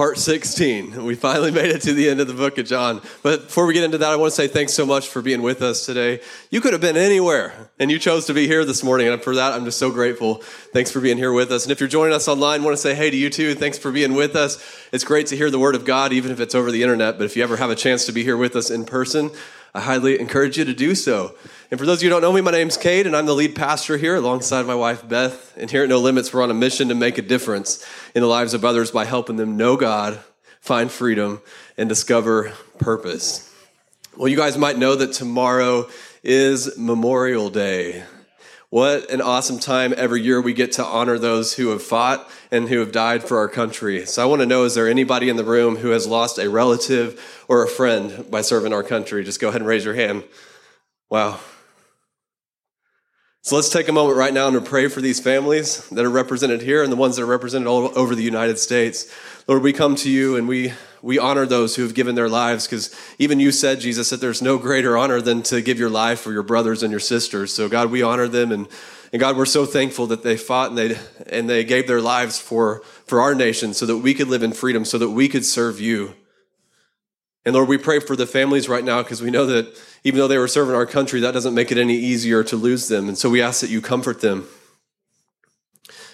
Part 16. We finally made it to the end of the book of John. But before we get into that, I want to say thanks so much for being with us today. You could have been anywhere, and you chose to be here this morning. And for that, I'm just so grateful. Thanks for being here with us. And if you're joining us online, I want to say hey to you too. Thanks for being with us. It's great to hear the Word of God, even if it's over the internet. But if you ever have a chance to be here with us in person, I highly encourage you to do so. And for those of you who don't know me, my name's Cade, and I'm the lead pastor here alongside my wife, Beth. And here at No Limits, we're on a mission to make a difference in the lives of others by helping them know God, find freedom, and discover purpose. Well, you guys might know that tomorrow is Memorial Day. What an awesome time every year we get to honor those who have fought and who have died for our country. So I want to know is there anybody in the room who has lost a relative or a friend by serving our country? Just go ahead and raise your hand. Wow. So let's take a moment right now and pray for these families that are represented here and the ones that are represented all over the United States. Lord, we come to you and we, we honor those who have given their lives because even you said, Jesus, that there's no greater honor than to give your life for your brothers and your sisters. So, God, we honor them and, and God, we're so thankful that they fought and they, and they gave their lives for, for our nation so that we could live in freedom, so that we could serve you. And Lord, we pray for the families right now because we know that even though they were serving our country, that doesn't make it any easier to lose them. And so we ask that you comfort them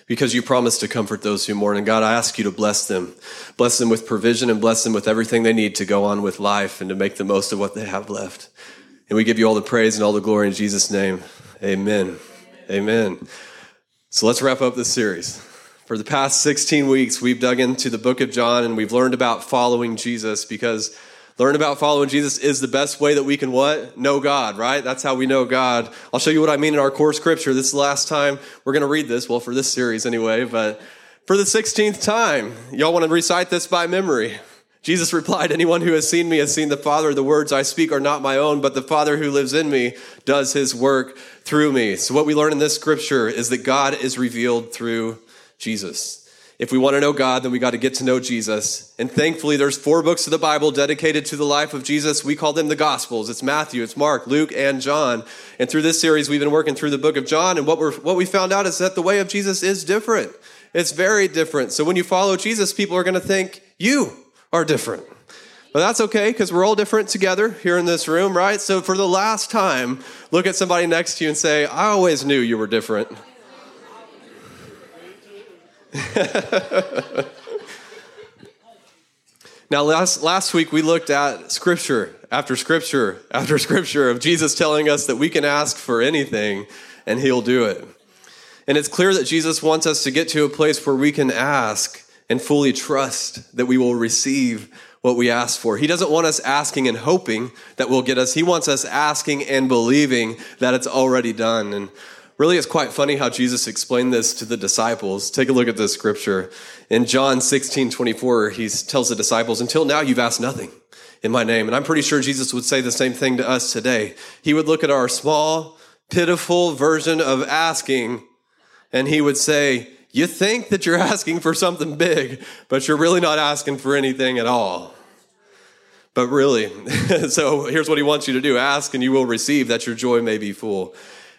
because you promised to comfort those who mourn. And God, I ask you to bless them. Bless them with provision and bless them with everything they need to go on with life and to make the most of what they have left. And we give you all the praise and all the glory in Jesus' name. Amen. Amen. So let's wrap up this series. For the past 16 weeks, we've dug into the book of John and we've learned about following Jesus because Learn about following Jesus is the best way that we can what? Know God, right? That's how we know God. I'll show you what I mean in our core scripture. This is the last time we're going to read this, well, for this series anyway, but for the 16th time, y'all want to recite this by memory. Jesus replied, Anyone who has seen me has seen the Father. The words I speak are not my own, but the Father who lives in me does his work through me. So, what we learn in this scripture is that God is revealed through Jesus. If we want to know God, then we got to get to know Jesus. And thankfully, there's four books of the Bible dedicated to the life of Jesus. We call them the Gospels. It's Matthew, it's Mark, Luke, and John. And through this series, we've been working through the book of John. And what, we're, what we found out is that the way of Jesus is different. It's very different. So when you follow Jesus, people are going to think you are different. But that's okay because we're all different together here in this room, right? So for the last time, look at somebody next to you and say, I always knew you were different. now, last, last week we looked at scripture after scripture after scripture of Jesus telling us that we can ask for anything and he'll do it. And it's clear that Jesus wants us to get to a place where we can ask and fully trust that we will receive what we ask for. He doesn't want us asking and hoping that we'll get us. He wants us asking and believing that it's already done. And Really, it's quite funny how Jesus explained this to the disciples. Take a look at this scripture. In John 16, 24, he tells the disciples, Until now, you've asked nothing in my name. And I'm pretty sure Jesus would say the same thing to us today. He would look at our small, pitiful version of asking, and he would say, You think that you're asking for something big, but you're really not asking for anything at all. But really, so here's what he wants you to do ask, and you will receive, that your joy may be full.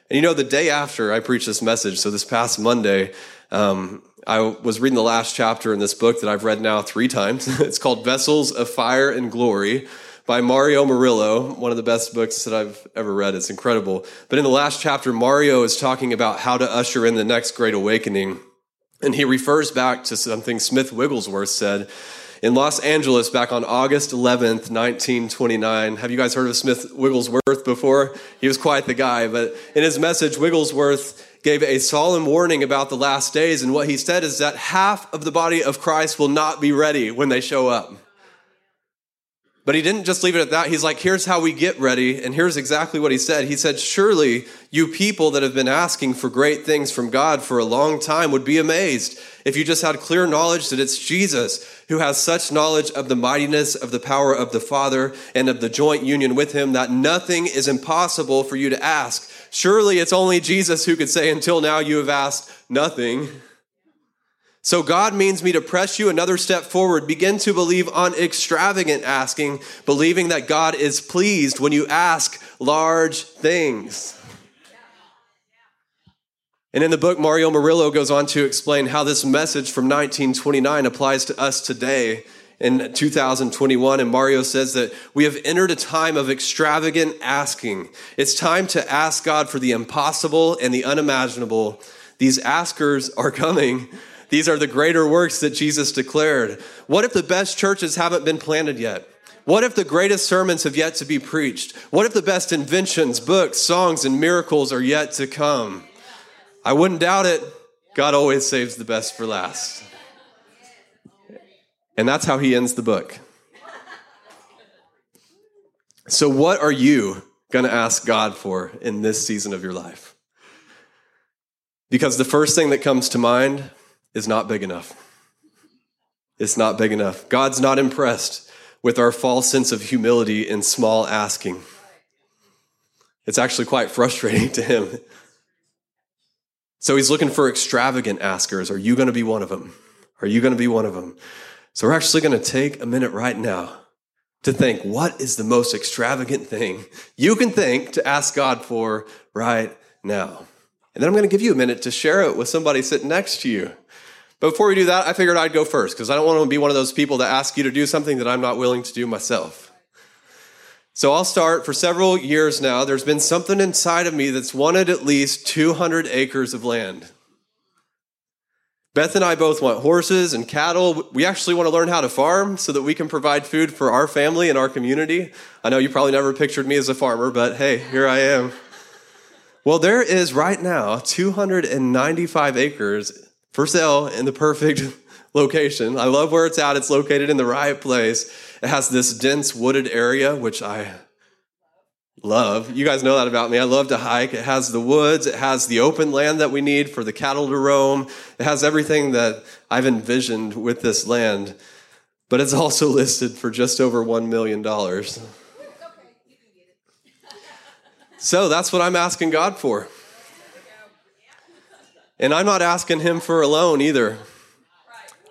And you know, the day after I preached this message, so this past Monday, um, I was reading the last chapter in this book that I've read now three times. it's called Vessels of Fire and Glory by Mario Murillo, one of the best books that I've ever read. It's incredible. But in the last chapter, Mario is talking about how to usher in the next great awakening. And he refers back to something Smith Wigglesworth said in Los Angeles back on August 11th, 1929. Have you guys heard of Smith Wigglesworth before? He was quite the guy, but in his message, Wigglesworth gave a solemn warning about the last days, and what he said is that half of the body of Christ will not be ready when they show up. But he didn't just leave it at that. He's like, here's how we get ready. And here's exactly what he said. He said, Surely you people that have been asking for great things from God for a long time would be amazed if you just had clear knowledge that it's Jesus who has such knowledge of the mightiness of the power of the Father and of the joint union with him that nothing is impossible for you to ask. Surely it's only Jesus who could say, Until now you have asked nothing. So God means me to press you another step forward. Begin to believe on extravagant asking, believing that God is pleased when you ask large things. And in the book, Mario Murillo goes on to explain how this message from 1929 applies to us today in 2021. And Mario says that we have entered a time of extravagant asking. It's time to ask God for the impossible and the unimaginable. These askers are coming these are the greater works that Jesus declared. What if the best churches haven't been planted yet? What if the greatest sermons have yet to be preached? What if the best inventions, books, songs, and miracles are yet to come? I wouldn't doubt it. God always saves the best for last. And that's how he ends the book. So, what are you going to ask God for in this season of your life? Because the first thing that comes to mind is not big enough. It's not big enough. God's not impressed with our false sense of humility and small asking. It's actually quite frustrating to him. So he's looking for extravagant askers. Are you going to be one of them? Are you going to be one of them? So we're actually going to take a minute right now to think what is the most extravagant thing you can think to ask God for right now? And then I'm going to give you a minute to share it with somebody sitting next to you. But before we do that, I figured I'd go first because I don't want to be one of those people that ask you to do something that I'm not willing to do myself. So I'll start. For several years now, there's been something inside of me that's wanted at least 200 acres of land. Beth and I both want horses and cattle. We actually want to learn how to farm so that we can provide food for our family and our community. I know you probably never pictured me as a farmer, but hey, here I am. Well, there is right now 295 acres for sale in the perfect location. I love where it's at. It's located in the right place. It has this dense wooded area, which I love. You guys know that about me. I love to hike. It has the woods, it has the open land that we need for the cattle to roam. It has everything that I've envisioned with this land. But it's also listed for just over $1 million. So that's what I'm asking God for. And I'm not asking him for a loan either.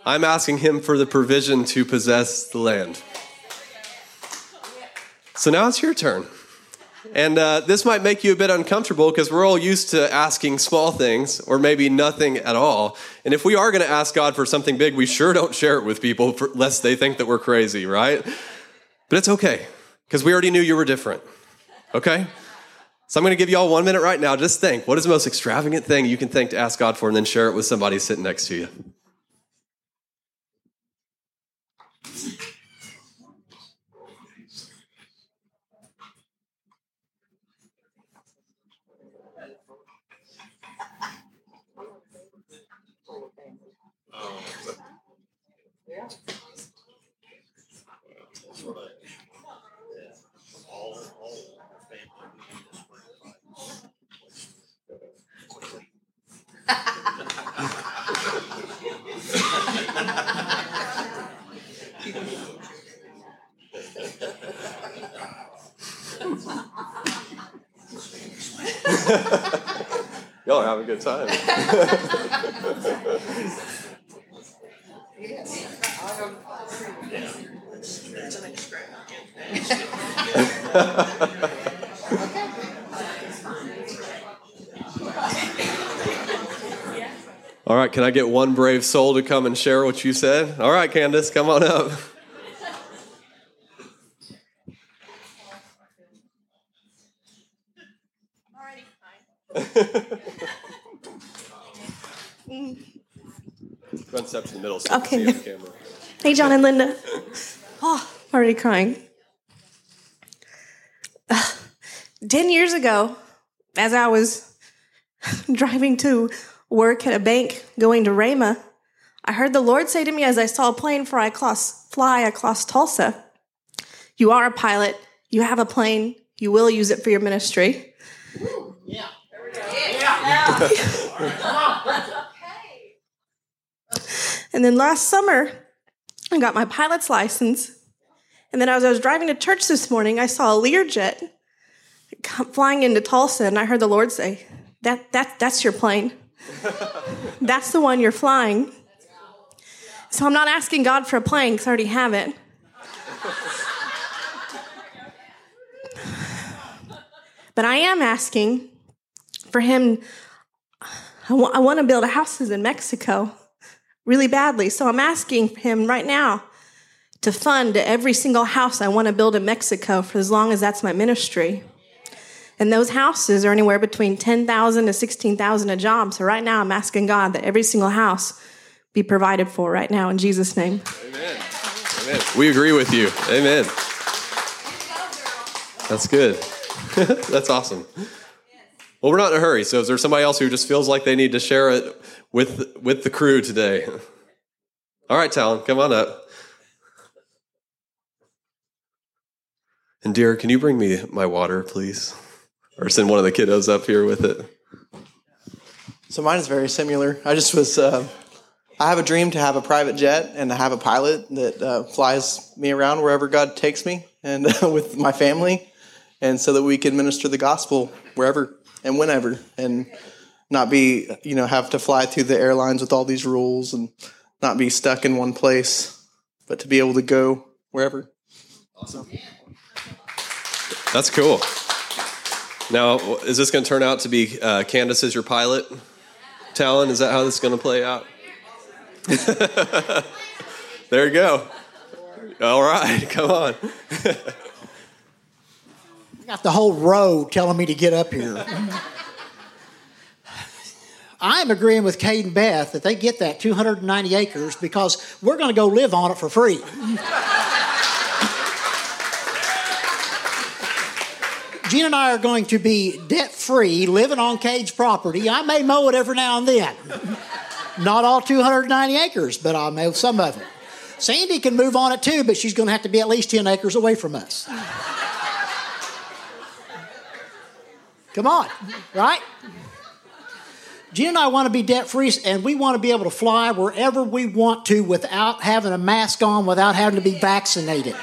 I'm asking him for the provision to possess the land. So now it's your turn. And uh, this might make you a bit uncomfortable because we're all used to asking small things or maybe nothing at all. And if we are going to ask God for something big, we sure don't share it with people for, lest they think that we're crazy, right? But it's okay because we already knew you were different. Okay? So I'm going to give you all one minute right now. Just think what is the most extravagant thing you can think to ask God for, and then share it with somebody sitting next to you. Y'all are having a good time. All can I get one brave soul to come and share what you said? All right, Candace, come on up. Run steps in the middle so Okay. you can see on the camera. Hey, John and Linda. Oh, I'm already crying. Uh, Ten years ago, as I was driving to work at a bank going to Rama, I heard the Lord say to me as I saw a plane fly across, fly across Tulsa, You are a pilot. You have a plane. You will use it for your ministry. Yeah. and then last summer, I got my pilot's license. And then as I was driving to church this morning, I saw a Learjet flying into Tulsa, and I heard the Lord say, "That that that's your plane. that's the one you're flying." So I'm not asking God for a plane because I already have it. but I am asking for Him. I, w- I want to build houses in Mexico really badly. So I'm asking Him right now to fund every single house I want to build in Mexico for as long as that's my ministry. And those houses are anywhere between 10,000 to 16,000 a job. So right now I'm asking God that every single house be provided for right now in Jesus' name. Amen. Amen. We agree with you. Amen. That's good. That's awesome. Well, we're not in a hurry. So, is there somebody else who just feels like they need to share it with with the crew today? All right, Talon, come on up. And dear, can you bring me my water, please? Or send one of the kiddos up here with it. So mine is very similar. I just was, uh, I have a dream to have a private jet and to have a pilot that uh, flies me around wherever God takes me and uh, with my family, and so that we can minister the gospel wherever and whenever, and not be, you know, have to fly through the airlines with all these rules and not be stuck in one place, but to be able to go wherever. Awesome. That's cool. Now, is this going to turn out to be uh, Candace as your pilot? Talon, is that how this is going to play out? there you go. All right, come on. I got the whole row telling me to get up here. I'm agreeing with Cade and Beth that they get that 290 acres because we're going to go live on it for free. Gina and I are going to be debt free, living on Cade's property. I may mow it every now and then. Not all 290 acres, but I'll mow some of it. Sandy can move on it too, but she's going to have to be at least 10 acres away from us. Come on, right? Gene and I want to be debt free, and we want to be able to fly wherever we want to without having a mask on, without having to be vaccinated.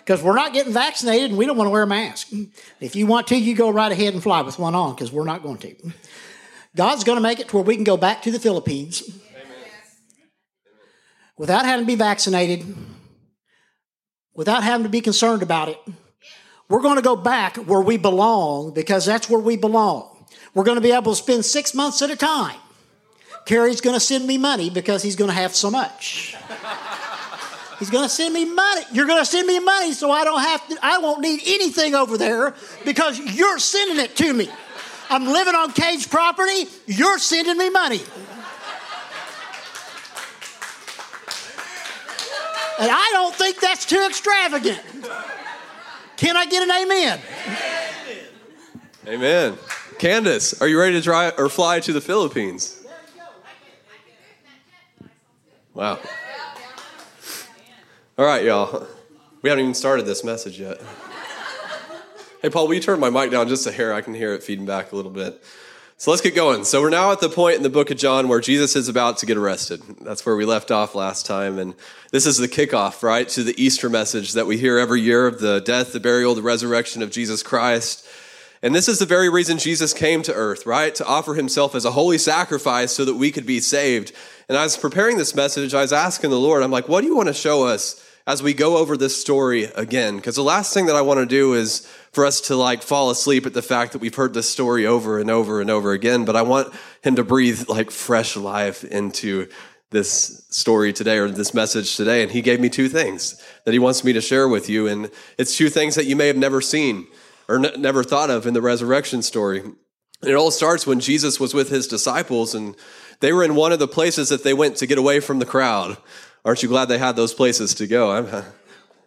Because we're not getting vaccinated and we don't want to wear a mask. If you want to, you go right ahead and fly with one on, because we're not going to. God's going to make it to where we can go back to the Philippines without having to be vaccinated, without having to be concerned about it. We're going to go back where we belong because that's where we belong. We're going to be able to spend six months at a time. Carrie's going to send me money because he's going to have so much. He's going to send me money. You're going to send me money so I don't have to, I won't need anything over there because you're sending it to me. I'm living on Cade's property. You're sending me money. And I don't think that's too extravagant. Can I get an amen? Amen. Candace, are you ready to drive or fly to the Philippines? Wow. All right, y'all. We haven't even started this message yet. Hey, Paul, will you turn my mic down just a hair? I can hear it feeding back a little bit. So let's get going. So we're now at the point in the book of John where Jesus is about to get arrested. That's where we left off last time. And this is the kickoff, right, to the Easter message that we hear every year of the death, the burial, the resurrection of Jesus Christ. And this is the very reason Jesus came to earth, right? To offer himself as a holy sacrifice so that we could be saved. And I was preparing this message, I was asking the Lord, I'm like, what do you want to show us as we go over this story again? Because the last thing that I want to do is for us to like fall asleep at the fact that we've heard this story over and over and over again. But I want him to breathe like fresh life into this story today or this message today. And he gave me two things that he wants me to share with you. And it's two things that you may have never seen or n- never thought of in the resurrection story. And it all starts when Jesus was with his disciples and they were in one of the places that they went to get away from the crowd. Aren't you glad they had those places to go? I'm,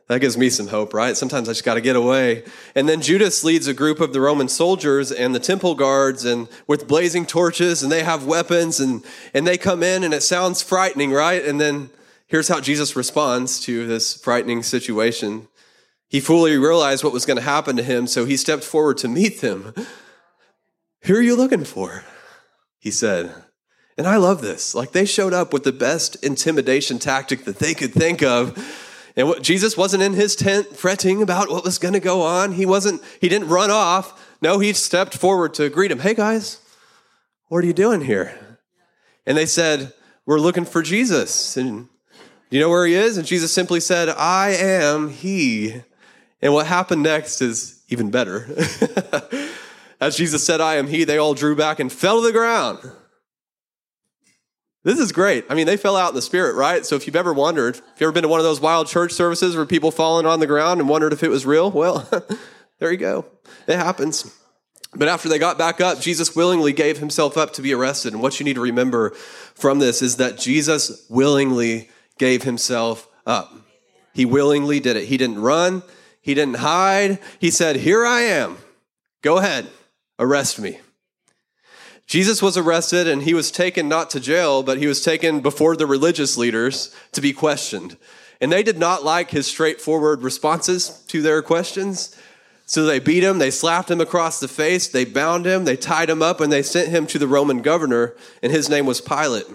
that gives me some hope, right? Sometimes I just got to get away. And then Judas leads a group of the Roman soldiers and the temple guards and with blazing torches and they have weapons and, and they come in and it sounds frightening, right? And then here's how Jesus responds to this frightening situation. He fully realized what was going to happen to him, so he stepped forward to meet them. Who are you looking for? He said. And I love this. Like they showed up with the best intimidation tactic that they could think of. And what, Jesus wasn't in his tent fretting about what was going to go on. He wasn't he didn't run off. No, he stepped forward to greet him. Hey guys, what are you doing here? And they said, "We're looking for Jesus." And you know where he is? And Jesus simply said, "I am he." And what happened next is even better. As Jesus said, I am he, they all drew back and fell to the ground. This is great. I mean, they fell out in the spirit, right? So if you've ever wondered, if you've ever been to one of those wild church services where people falling on the ground and wondered if it was real, well, there you go. It happens. But after they got back up, Jesus willingly gave himself up to be arrested. And what you need to remember from this is that Jesus willingly gave himself up. He willingly did it. He didn't run, he didn't hide. He said, Here I am. Go ahead, arrest me. Jesus was arrested and he was taken not to jail, but he was taken before the religious leaders to be questioned. And they did not like his straightforward responses to their questions. So they beat him, they slapped him across the face, they bound him, they tied him up, and they sent him to the Roman governor, and his name was Pilate.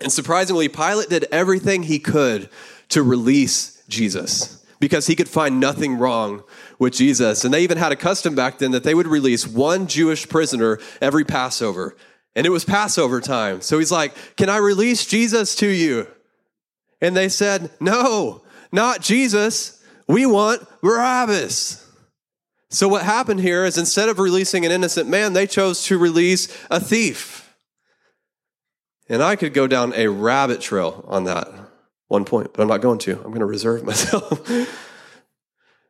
And surprisingly, Pilate did everything he could to release Jesus because he could find nothing wrong with Jesus. And they even had a custom back then that they would release one Jewish prisoner every Passover. And it was Passover time. So he's like, Can I release Jesus to you? And they said, No, not Jesus. We want Barabbas. So what happened here is instead of releasing an innocent man, they chose to release a thief. And I could go down a rabbit trail on that one point, but I'm not going to. I'm going to reserve myself.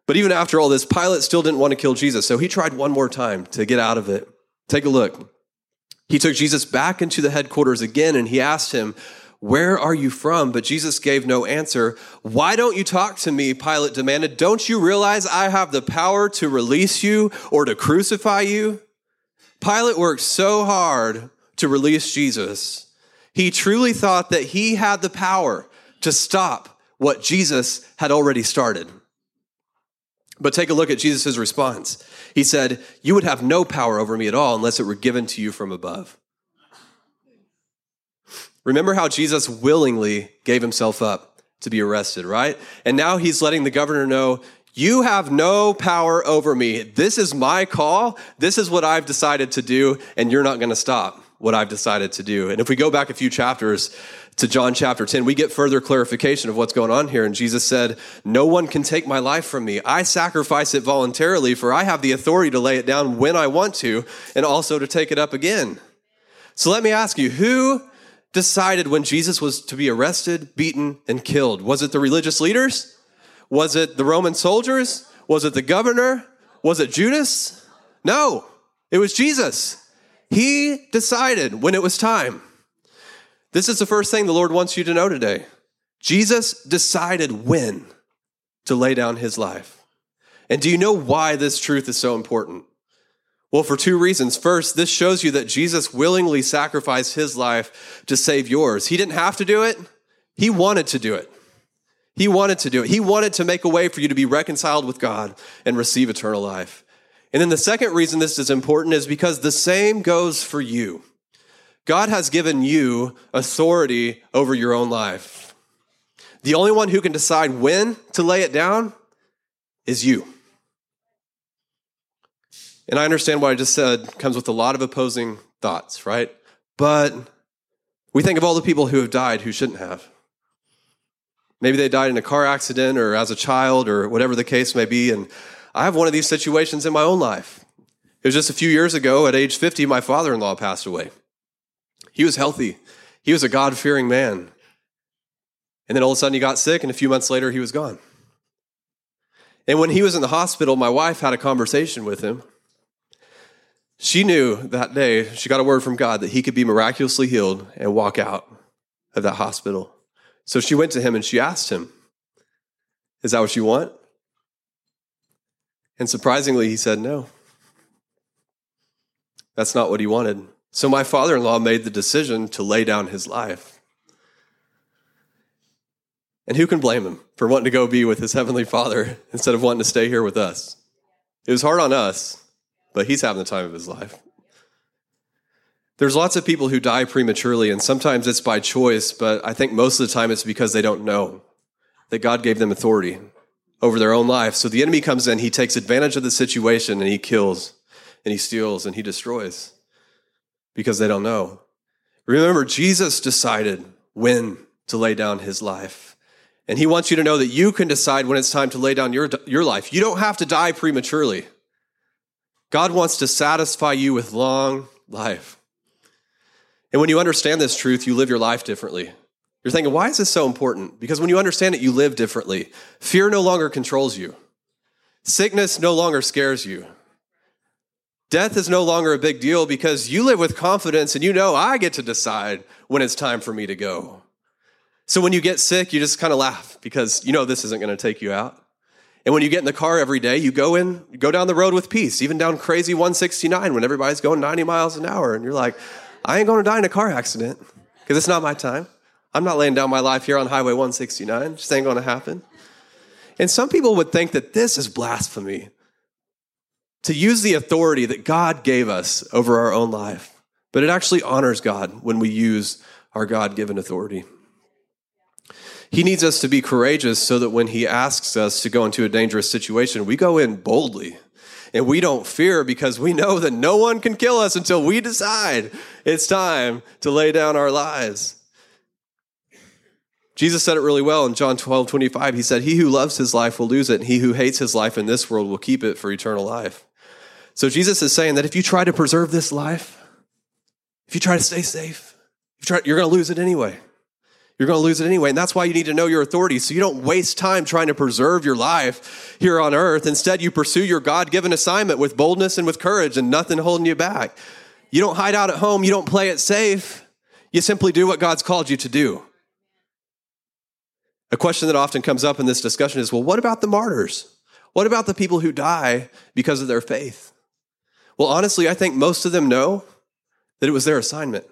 but even after all this, Pilate still didn't want to kill Jesus. So he tried one more time to get out of it. Take a look. He took Jesus back into the headquarters again and he asked him, Where are you from? But Jesus gave no answer. Why don't you talk to me? Pilate demanded. Don't you realize I have the power to release you or to crucify you? Pilate worked so hard to release Jesus. He truly thought that he had the power to stop what Jesus had already started. But take a look at Jesus' response. He said, You would have no power over me at all unless it were given to you from above. Remember how Jesus willingly gave himself up to be arrested, right? And now he's letting the governor know, You have no power over me. This is my call. This is what I've decided to do, and you're not going to stop what I've decided to do. And if we go back a few chapters, to John chapter 10, we get further clarification of what's going on here. And Jesus said, No one can take my life from me. I sacrifice it voluntarily, for I have the authority to lay it down when I want to and also to take it up again. So let me ask you, who decided when Jesus was to be arrested, beaten, and killed? Was it the religious leaders? Was it the Roman soldiers? Was it the governor? Was it Judas? No, it was Jesus. He decided when it was time. This is the first thing the Lord wants you to know today. Jesus decided when to lay down his life. And do you know why this truth is so important? Well, for two reasons. First, this shows you that Jesus willingly sacrificed his life to save yours. He didn't have to do it, he wanted to do it. He wanted to do it. He wanted to make a way for you to be reconciled with God and receive eternal life. And then the second reason this is important is because the same goes for you. God has given you authority over your own life. The only one who can decide when to lay it down is you. And I understand what I just said comes with a lot of opposing thoughts, right? But we think of all the people who have died who shouldn't have. Maybe they died in a car accident or as a child or whatever the case may be. And I have one of these situations in my own life. It was just a few years ago, at age 50, my father in law passed away. He was healthy. He was a God fearing man. And then all of a sudden he got sick, and a few months later he was gone. And when he was in the hospital, my wife had a conversation with him. She knew that day, she got a word from God that he could be miraculously healed and walk out of that hospital. So she went to him and she asked him, Is that what you want? And surprisingly, he said, No. That's not what he wanted. So my father in law made the decision to lay down his life. And who can blame him for wanting to go be with his heavenly father instead of wanting to stay here with us? It was hard on us, but he's having the time of his life. There's lots of people who die prematurely, and sometimes it's by choice, but I think most of the time it's because they don't know that God gave them authority over their own life. So the enemy comes in, he takes advantage of the situation, and he kills, and he steals, and he destroys because they don't know. Remember, Jesus decided when to lay down his life. And he wants you to know that you can decide when it's time to lay down your, your life. You don't have to die prematurely. God wants to satisfy you with long life. And when you understand this truth, you live your life differently. You're thinking, why is this so important? Because when you understand it, you live differently. Fear no longer controls you, sickness no longer scares you. Death is no longer a big deal because you live with confidence and you know I get to decide when it's time for me to go. So when you get sick, you just kind of laugh because you know this isn't going to take you out. And when you get in the car every day, you go in, go down the road with peace, even down crazy 169 when everybody's going 90 miles an hour. And you're like, I ain't going to die in a car accident because it's not my time. I'm not laying down my life here on Highway 169. Just ain't going to happen. And some people would think that this is blasphemy to use the authority that God gave us over our own life. But it actually honors God when we use our God given authority. He needs us to be courageous so that when He asks us to go into a dangerous situation, we go in boldly and we don't fear because we know that no one can kill us until we decide it's time to lay down our lives. Jesus said it really well in John 12, 25. He said, He who loves his life will lose it, and he who hates his life in this world will keep it for eternal life. So Jesus is saying that if you try to preserve this life, if you try to stay safe, you try, you're going to lose it anyway. You're going to lose it anyway. And that's why you need to know your authority so you don't waste time trying to preserve your life here on earth. Instead, you pursue your God given assignment with boldness and with courage and nothing holding you back. You don't hide out at home. You don't play it safe. You simply do what God's called you to do. A question that often comes up in this discussion is well, what about the martyrs? What about the people who die because of their faith? Well, honestly, I think most of them know that it was their assignment.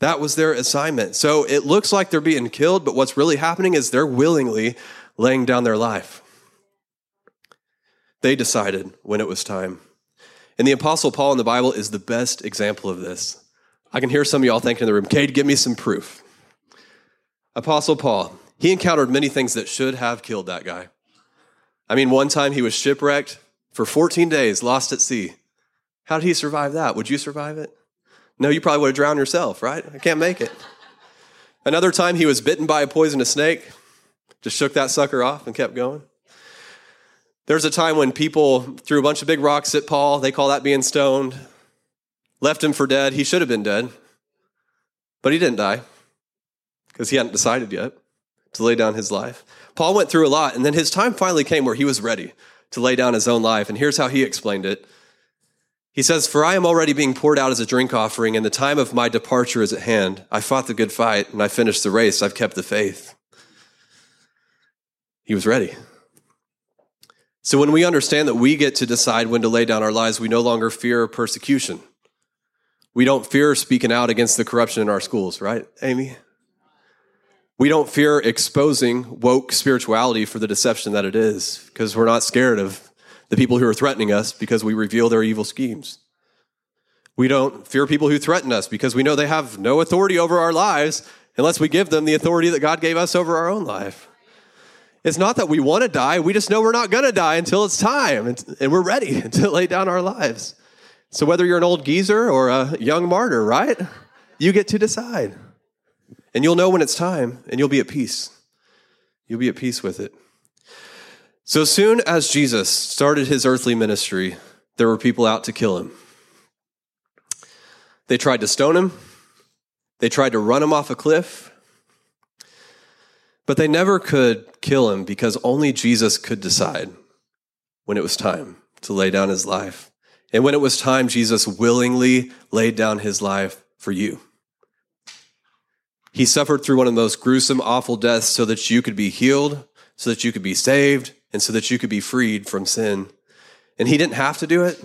That was their assignment. So it looks like they're being killed, but what's really happening is they're willingly laying down their life. They decided when it was time. And the Apostle Paul in the Bible is the best example of this. I can hear some of y'all thinking in the room, Cade, give me some proof. Apostle Paul, he encountered many things that should have killed that guy. I mean, one time he was shipwrecked for 14 days, lost at sea. How did he survive that? Would you survive it? No, you probably would have drowned yourself, right? I can't make it. Another time he was bitten by a poisonous snake, just shook that sucker off and kept going. There's a time when people threw a bunch of big rocks at Paul. They call that being stoned. Left him for dead. He should have been dead, but he didn't die because he hadn't decided yet to lay down his life. Paul went through a lot, and then his time finally came where he was ready to lay down his own life. And here's how he explained it. He says, For I am already being poured out as a drink offering, and the time of my departure is at hand. I fought the good fight, and I finished the race. I've kept the faith. He was ready. So when we understand that we get to decide when to lay down our lives, we no longer fear persecution. We don't fear speaking out against the corruption in our schools, right, Amy? We don't fear exposing woke spirituality for the deception that it is because we're not scared of the people who are threatening us because we reveal their evil schemes. We don't fear people who threaten us because we know they have no authority over our lives unless we give them the authority that God gave us over our own life. It's not that we want to die, we just know we're not going to die until it's time and, we're ready to lay down our lives. So, whether you're an old geezer or a young martyr, right? You get to decide. And you'll know when it's time and you'll be at peace. You'll be at peace with it. So soon as Jesus started his earthly ministry, there were people out to kill him. They tried to stone him, they tried to run him off a cliff, but they never could kill him because only Jesus could decide when it was time to lay down his life. And when it was time, Jesus willingly laid down his life for you. He suffered through one of the most gruesome, awful deaths so that you could be healed, so that you could be saved, and so that you could be freed from sin. And he didn't have to do it.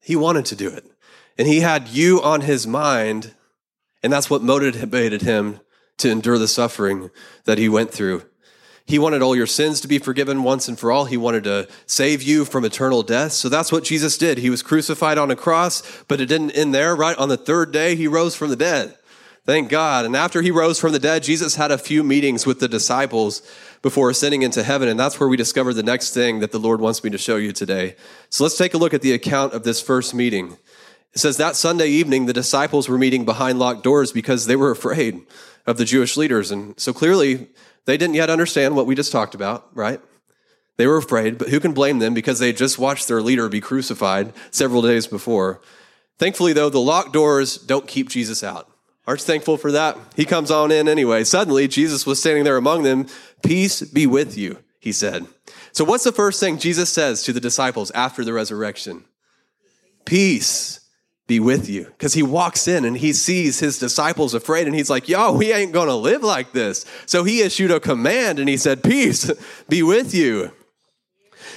He wanted to do it. And he had you on his mind. And that's what motivated him to endure the suffering that he went through. He wanted all your sins to be forgiven once and for all. He wanted to save you from eternal death. So that's what Jesus did. He was crucified on a cross, but it didn't end there, right? On the third day, he rose from the dead. Thank God. And after he rose from the dead, Jesus had a few meetings with the disciples before ascending into heaven. And that's where we discover the next thing that the Lord wants me to show you today. So let's take a look at the account of this first meeting. It says that Sunday evening, the disciples were meeting behind locked doors because they were afraid of the Jewish leaders. And so clearly, they didn't yet understand what we just talked about, right? They were afraid, but who can blame them because they just watched their leader be crucified several days before. Thankfully, though, the locked doors don't keep Jesus out. Aren't thankful for that? He comes on in anyway. Suddenly, Jesus was standing there among them. Peace be with you, he said. So, what's the first thing Jesus says to the disciples after the resurrection? Peace be with you. Because he walks in and he sees his disciples afraid and he's like, yo, we ain't to live like this. So he issued a command and he said, Peace be with you.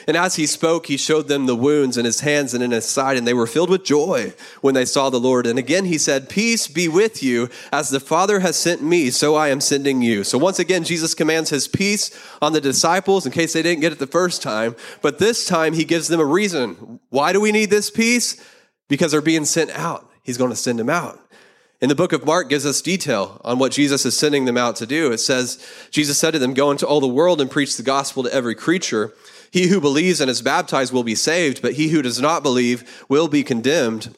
And as he spoke, he showed them the wounds in his hands and in his side, and they were filled with joy when they saw the Lord. And again, he said, Peace be with you. As the Father has sent me, so I am sending you. So once again, Jesus commands his peace on the disciples in case they didn't get it the first time. But this time, he gives them a reason. Why do we need this peace? Because they're being sent out. He's going to send them out. In the book of Mark gives us detail on what Jesus is sending them out to do. It says, Jesus said to them, Go into all the world and preach the gospel to every creature. He who believes and is baptized will be saved, but he who does not believe will be condemned.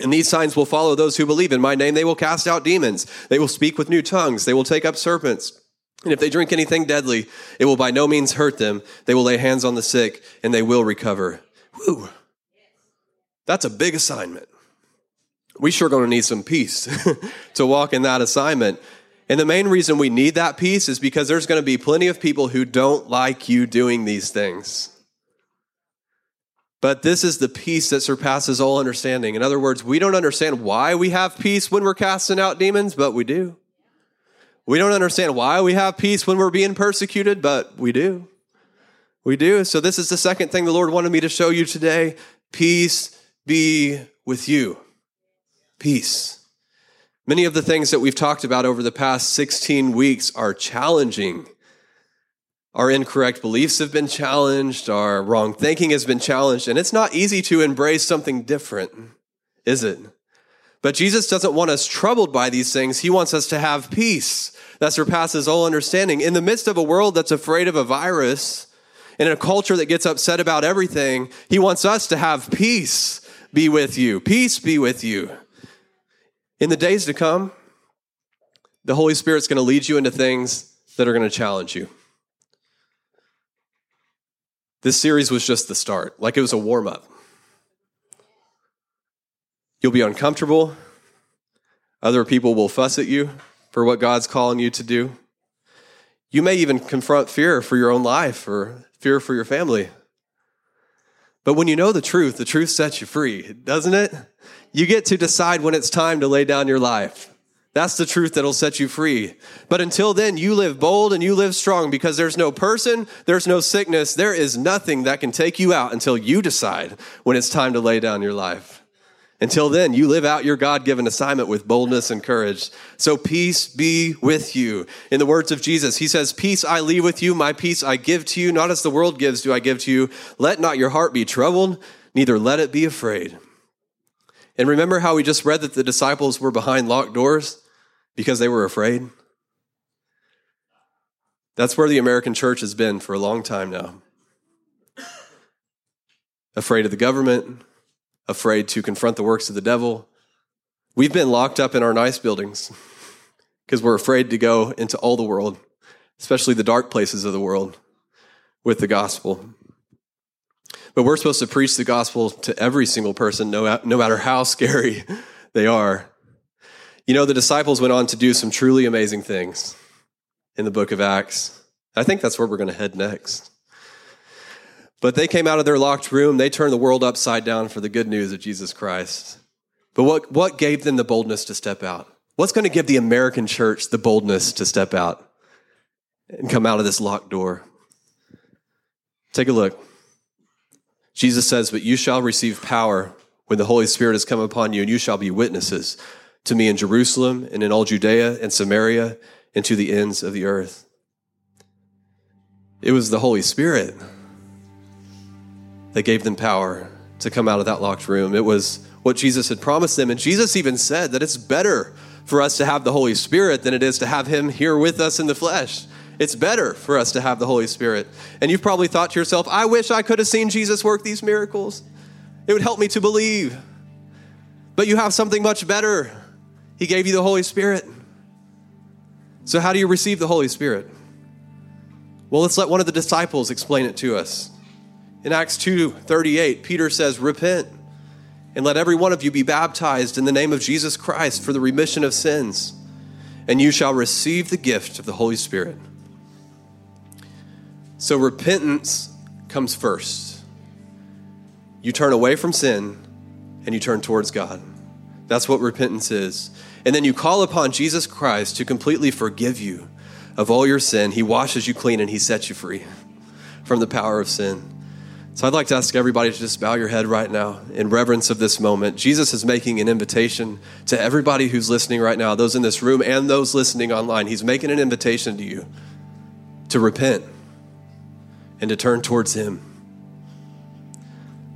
And these signs will follow those who believe. In my name, they will cast out demons. They will speak with new tongues. They will take up serpents. And if they drink anything deadly, it will by no means hurt them. They will lay hands on the sick and they will recover. Woo. That's a big assignment. We sure going to need some peace to walk in that assignment. And the main reason we need that peace is because there's going to be plenty of people who don't like you doing these things. But this is the peace that surpasses all understanding. In other words, we don't understand why we have peace when we're casting out demons, but we do. We don't understand why we have peace when we're being persecuted, but we do. We do. So, this is the second thing the Lord wanted me to show you today. Peace be with you. Peace. Many of the things that we've talked about over the past 16 weeks are challenging. Our incorrect beliefs have been challenged, our wrong thinking has been challenged, and it's not easy to embrace something different, is it? But Jesus doesn't want us troubled by these things. He wants us to have peace that surpasses all understanding. In the midst of a world that's afraid of a virus, in a culture that gets upset about everything, He wants us to have peace be with you. Peace be with you. In the days to come, the Holy Spirit's going to lead you into things that are going to challenge you. This series was just the start, like it was a warm up. You'll be uncomfortable. Other people will fuss at you for what God's calling you to do. You may even confront fear for your own life or fear for your family. But when you know the truth, the truth sets you free, doesn't it? You get to decide when it's time to lay down your life. That's the truth that'll set you free. But until then, you live bold and you live strong because there's no person, there's no sickness, there is nothing that can take you out until you decide when it's time to lay down your life. Until then, you live out your God given assignment with boldness and courage. So peace be with you. In the words of Jesus, he says, Peace I leave with you, my peace I give to you, not as the world gives do I give to you. Let not your heart be troubled, neither let it be afraid. And remember how we just read that the disciples were behind locked doors because they were afraid? That's where the American church has been for a long time now. Afraid of the government, afraid to confront the works of the devil. We've been locked up in our nice buildings because we're afraid to go into all the world, especially the dark places of the world, with the gospel. But we're supposed to preach the gospel to every single person, no, no matter how scary they are. You know, the disciples went on to do some truly amazing things in the book of Acts. I think that's where we're going to head next. But they came out of their locked room, they turned the world upside down for the good news of Jesus Christ. But what, what gave them the boldness to step out? What's going to give the American church the boldness to step out and come out of this locked door? Take a look. Jesus says, But you shall receive power when the Holy Spirit has come upon you, and you shall be witnesses to me in Jerusalem and in all Judea and Samaria and to the ends of the earth. It was the Holy Spirit that gave them power to come out of that locked room. It was what Jesus had promised them. And Jesus even said that it's better for us to have the Holy Spirit than it is to have Him here with us in the flesh. It's better for us to have the Holy Spirit. And you've probably thought to yourself, I wish I could have seen Jesus work these miracles. It would help me to believe. But you have something much better. He gave you the Holy Spirit. So, how do you receive the Holy Spirit? Well, let's let one of the disciples explain it to us. In Acts 2:38, Peter says, "Repent and let every one of you be baptized in the name of Jesus Christ for the remission of sins, and you shall receive the gift of the Holy Spirit." So repentance comes first. You turn away from sin and you turn towards God. That's what repentance is. And then you call upon Jesus Christ to completely forgive you of all your sin. He washes you clean and he sets you free from the power of sin. So I'd like to ask everybody to just bow your head right now in reverence of this moment. Jesus is making an invitation to everybody who's listening right now, those in this room and those listening online. He's making an invitation to you to repent and to turn towards Him.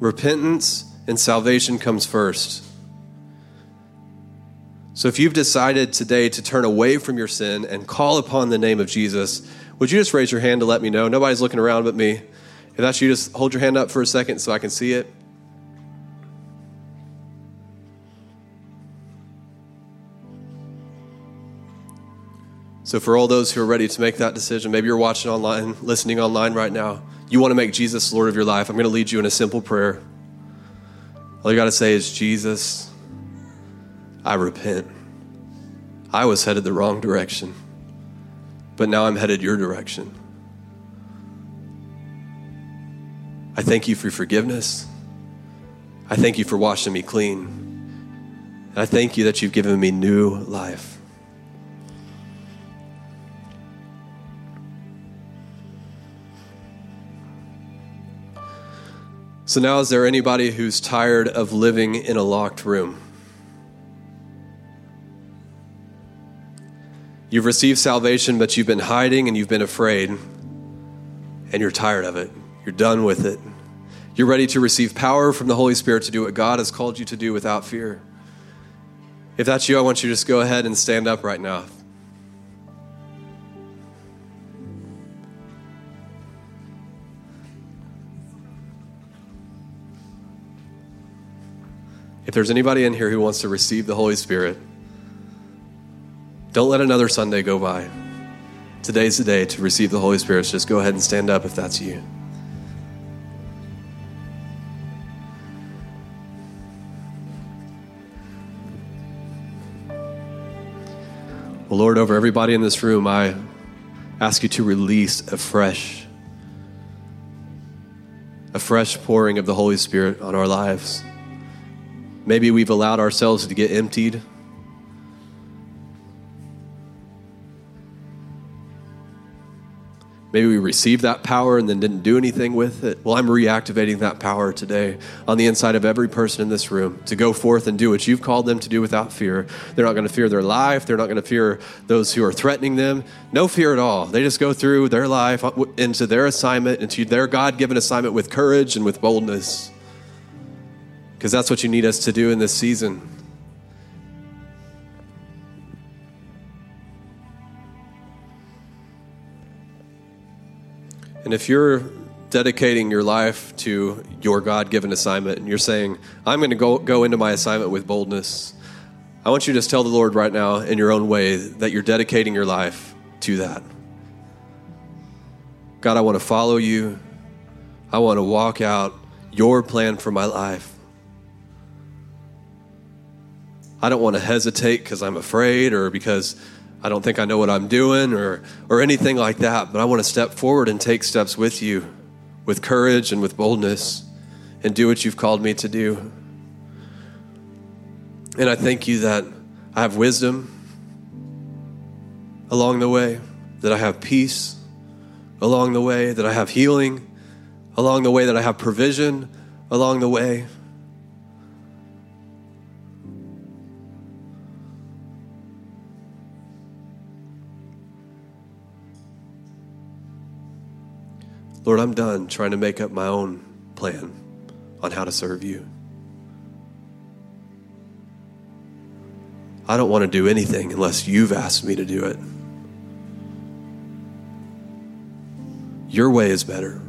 Repentance and salvation comes first. So if you've decided today to turn away from your sin and call upon the name of Jesus, would you just raise your hand to let me know? Nobody's looking around but me. If that's you, just hold your hand up for a second so I can see it. So, for all those who are ready to make that decision, maybe you're watching online, listening online right now, you want to make Jesus Lord of your life. I'm going to lead you in a simple prayer. All you got to say is, Jesus, I repent. I was headed the wrong direction, but now I'm headed your direction. I thank you for forgiveness. I thank you for washing me clean. And I thank you that you've given me new life. So now, is there anybody who's tired of living in a locked room? You've received salvation, but you've been hiding and you've been afraid, and you're tired of it. You're done with it. You're ready to receive power from the Holy Spirit to do what God has called you to do without fear. If that's you, I want you to just go ahead and stand up right now. If there's anybody in here who wants to receive the Holy Spirit, don't let another Sunday go by. Today's the day to receive the Holy Spirit. So just go ahead and stand up if that's you. Well, Lord, over everybody in this room, I ask you to release a fresh, a fresh pouring of the Holy Spirit on our lives. Maybe we've allowed ourselves to get emptied. Maybe we received that power and then didn't do anything with it. Well, I'm reactivating that power today on the inside of every person in this room to go forth and do what you've called them to do without fear. They're not going to fear their life. They're not going to fear those who are threatening them. No fear at all. They just go through their life uh, into their assignment, into their God given assignment with courage and with boldness because that's what you need us to do in this season. And if you're dedicating your life to your God given assignment and you're saying, I'm going to go, go into my assignment with boldness, I want you to just tell the Lord right now in your own way that you're dedicating your life to that. God, I want to follow you. I want to walk out your plan for my life. I don't want to hesitate because I'm afraid or because I don't think I know what I'm doing or, or anything like that. But I want to step forward and take steps with you with courage and with boldness and do what you've called me to do. And I thank you that I have wisdom along the way, that I have peace along the way, that I have healing along the way, that I have provision along the way. Lord, I'm done trying to make up my own plan on how to serve you. I don't want to do anything unless you've asked me to do it. Your way is better.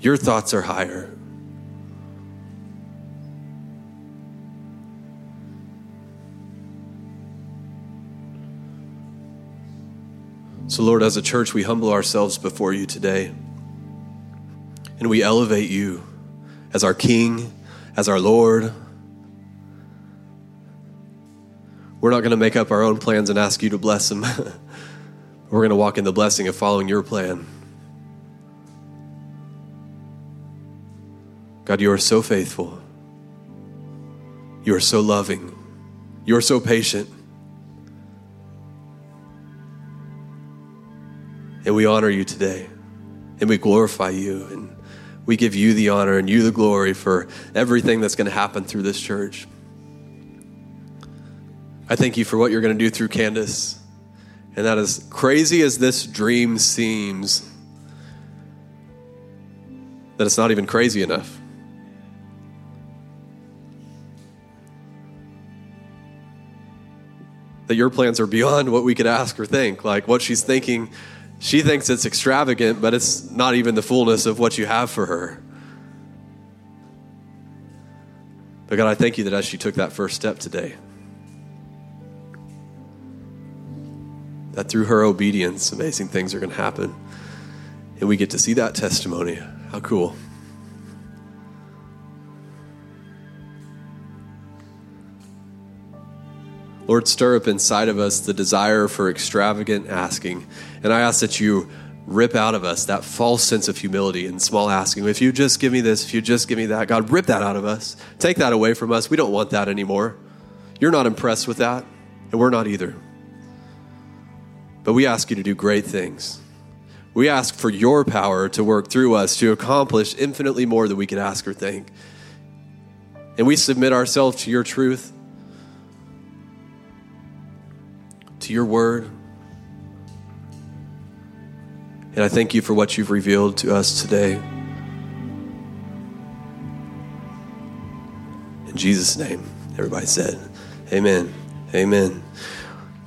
Your thoughts are higher. So, Lord, as a church, we humble ourselves before you today and we elevate you as our King, as our Lord. We're not going to make up our own plans and ask you to bless them. We're going to walk in the blessing of following your plan. God, you are so faithful. You are so loving. You are so patient. And we honor you today. And we glorify you. And we give you the honor and you the glory for everything that's going to happen through this church. I thank you for what you're going to do through Candace. And that as crazy as this dream seems, that it's not even crazy enough. That your plans are beyond what we could ask or think. Like what she's thinking she thinks it's extravagant, but it's not even the fullness of what you have for her. But God, I thank you that as she took that first step today, that through her obedience, amazing things are going to happen. And we get to see that testimony. How cool. Lord, stir up inside of us the desire for extravagant asking. And I ask that you rip out of us that false sense of humility and small asking. If you just give me this, if you just give me that, God, rip that out of us. Take that away from us. We don't want that anymore. You're not impressed with that, and we're not either. But we ask you to do great things. We ask for your power to work through us to accomplish infinitely more than we could ask or think. And we submit ourselves to your truth to your word. And I thank you for what you've revealed to us today. In Jesus' name, everybody said, Amen. Amen.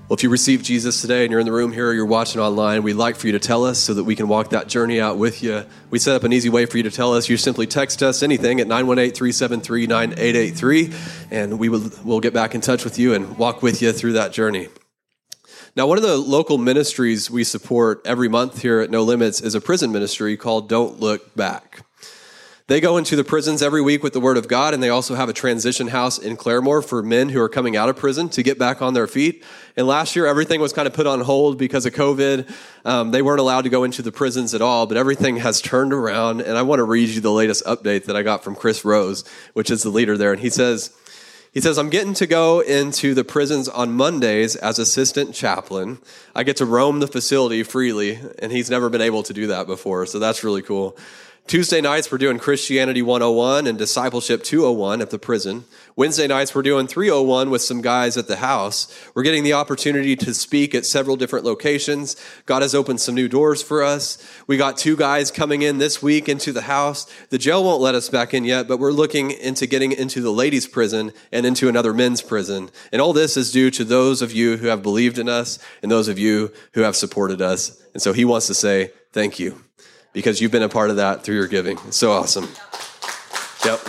Well, if you received Jesus today and you're in the room here or you're watching online, we'd like for you to tell us so that we can walk that journey out with you. We set up an easy way for you to tell us. You simply text us anything at 918 373 9883, and we will we'll get back in touch with you and walk with you through that journey. Now, one of the local ministries we support every month here at No Limits is a prison ministry called Don't Look Back. They go into the prisons every week with the Word of God, and they also have a transition house in Claremore for men who are coming out of prison to get back on their feet. And last year, everything was kind of put on hold because of COVID. Um, they weren't allowed to go into the prisons at all, but everything has turned around. And I want to read you the latest update that I got from Chris Rose, which is the leader there. And he says, he says, I'm getting to go into the prisons on Mondays as assistant chaplain. I get to roam the facility freely, and he's never been able to do that before, so that's really cool. Tuesday nights, we're doing Christianity 101 and Discipleship 201 at the prison. Wednesday nights, we're doing 301 with some guys at the house. We're getting the opportunity to speak at several different locations. God has opened some new doors for us. We got two guys coming in this week into the house. The jail won't let us back in yet, but we're looking into getting into the ladies' prison and into another men's prison. And all this is due to those of you who have believed in us and those of you who have supported us. And so he wants to say, thank you because you've been a part of that through your giving. It's so awesome. Yep.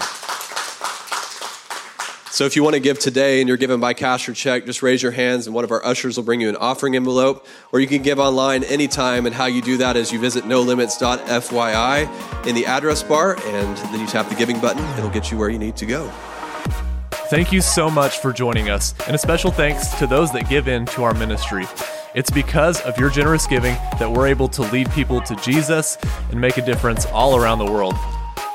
So if you want to give today and you're giving by cash or check, just raise your hands and one of our ushers will bring you an offering envelope. Or you can give online anytime. And how you do that is you visit nolimits.fyi in the address bar and then you tap the giving button. It'll get you where you need to go. Thank you so much for joining us, and a special thanks to those that give in to our ministry. It's because of your generous giving that we're able to lead people to Jesus and make a difference all around the world.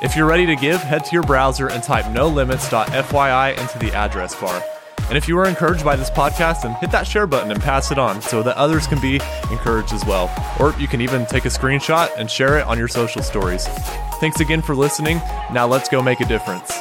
If you're ready to give, head to your browser and type nolimits.fyi into the address bar. And if you were encouraged by this podcast, then hit that share button and pass it on so that others can be encouraged as well. Or you can even take a screenshot and share it on your social stories. Thanks again for listening. Now let's go make a difference.